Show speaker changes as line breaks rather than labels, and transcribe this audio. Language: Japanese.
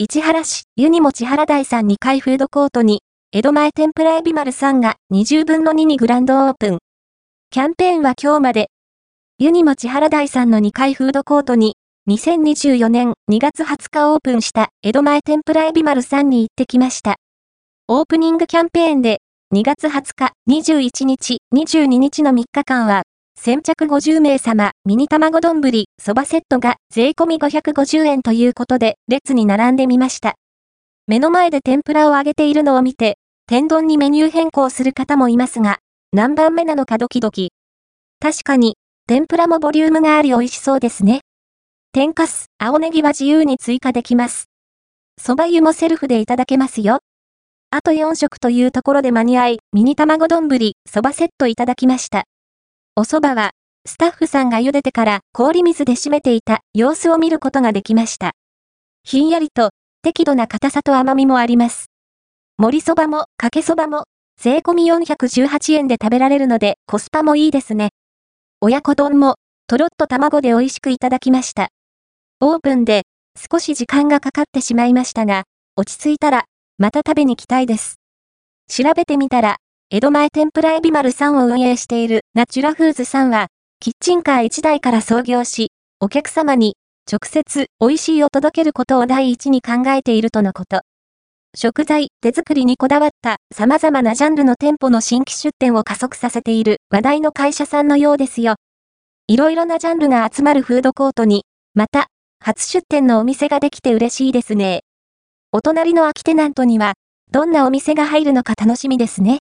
市原市ユニモチ原台さん2階フードコートに、江戸前天ぷらエビ丸さんが20分の2にグランドオープン。キャンペーンは今日まで。ユニモチ原台さんの2階フードコートに、2024年2月20日オープンした江戸前天ぷらエビ丸さんに行ってきました。オープニングキャンペーンで2月20日、21日、22日の3日間は、先着50名様、ミニ卵丼、そばセットが税込み550円ということで、列に並んでみました。目の前で天ぷらを揚げているのを見て、天丼にメニュー変更する方もいますが、何番目なのかドキドキ。確かに、天ぷらもボリュームがあり美味しそうですね。天かす、青ネギは自由に追加できます。蕎麦湯もセルフでいただけますよ。あと4食というところで間に合い、ミニ卵丼、そばセットいただきました。お蕎麦は、スタッフさんが茹でてから氷水で締めていた様子を見ることができました。ひんやりと、適度な硬さと甘みもあります。盛り蕎麦もかけ蕎麦も、税込み418円で食べられるのでコスパもいいですね。親子丼も、とろっと卵で美味しくいただきました。オープンで、少し時間がかかってしまいましたが、落ち着いたら、また食べに来たいです。調べてみたら、江戸前天ぷらエビ丸さんを運営しているナチュラフーズさんは、キッチンカー1台から創業し、お客様に直接美味しいを届けることを第一に考えているとのこと。食材、手作りにこだわった様々なジャンルの店舗の新規出店を加速させている話題の会社さんのようですよ。いろいろなジャンルが集まるフードコートに、また、初出店のお店ができて嬉しいですね。お隣の空きテナントには、どんなお店が入るのか楽しみですね。